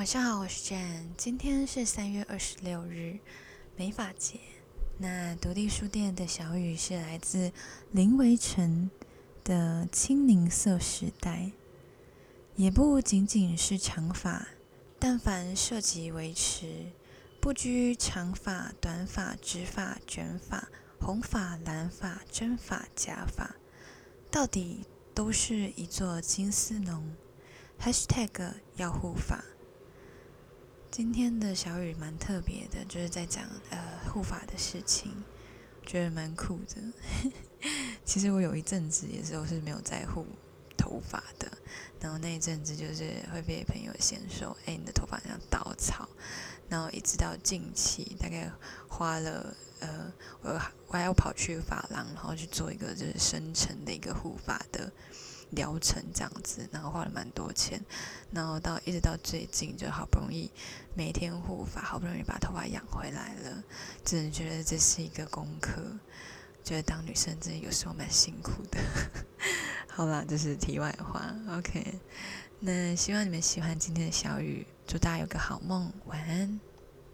晚上好，我是 Jane。今天是三月二十六日，美发节。那独立书店的小雨是来自林维成的《青柠色时代》，也不仅仅是长发，但凡涉及维持，不拘长发、短发、直发、卷发、红发、蓝发、真发、假发，到底都是一座金丝笼。#hashtag 要护发。今天的小雨蛮特别的，就是在讲呃护发的事情，觉得蛮酷的。其实我有一阵子也是都是没有在护头发的，然后那一阵子就是会被朋友嫌说，哎，你的头发像稻草。然后一直到近期，大概花了呃，我我还要跑去发廊，然后去做一个就是深层的一个护发的。疗程这样子，然后花了蛮多钱，然后到一直到最近，就好不容易每天护发，好不容易把头发养回来了，真的觉得这是一个功课。觉得当女生真的有时候蛮辛苦的。好啦，这是题外话。OK，那希望你们喜欢今天的小雨，祝大家有个好梦，晚安。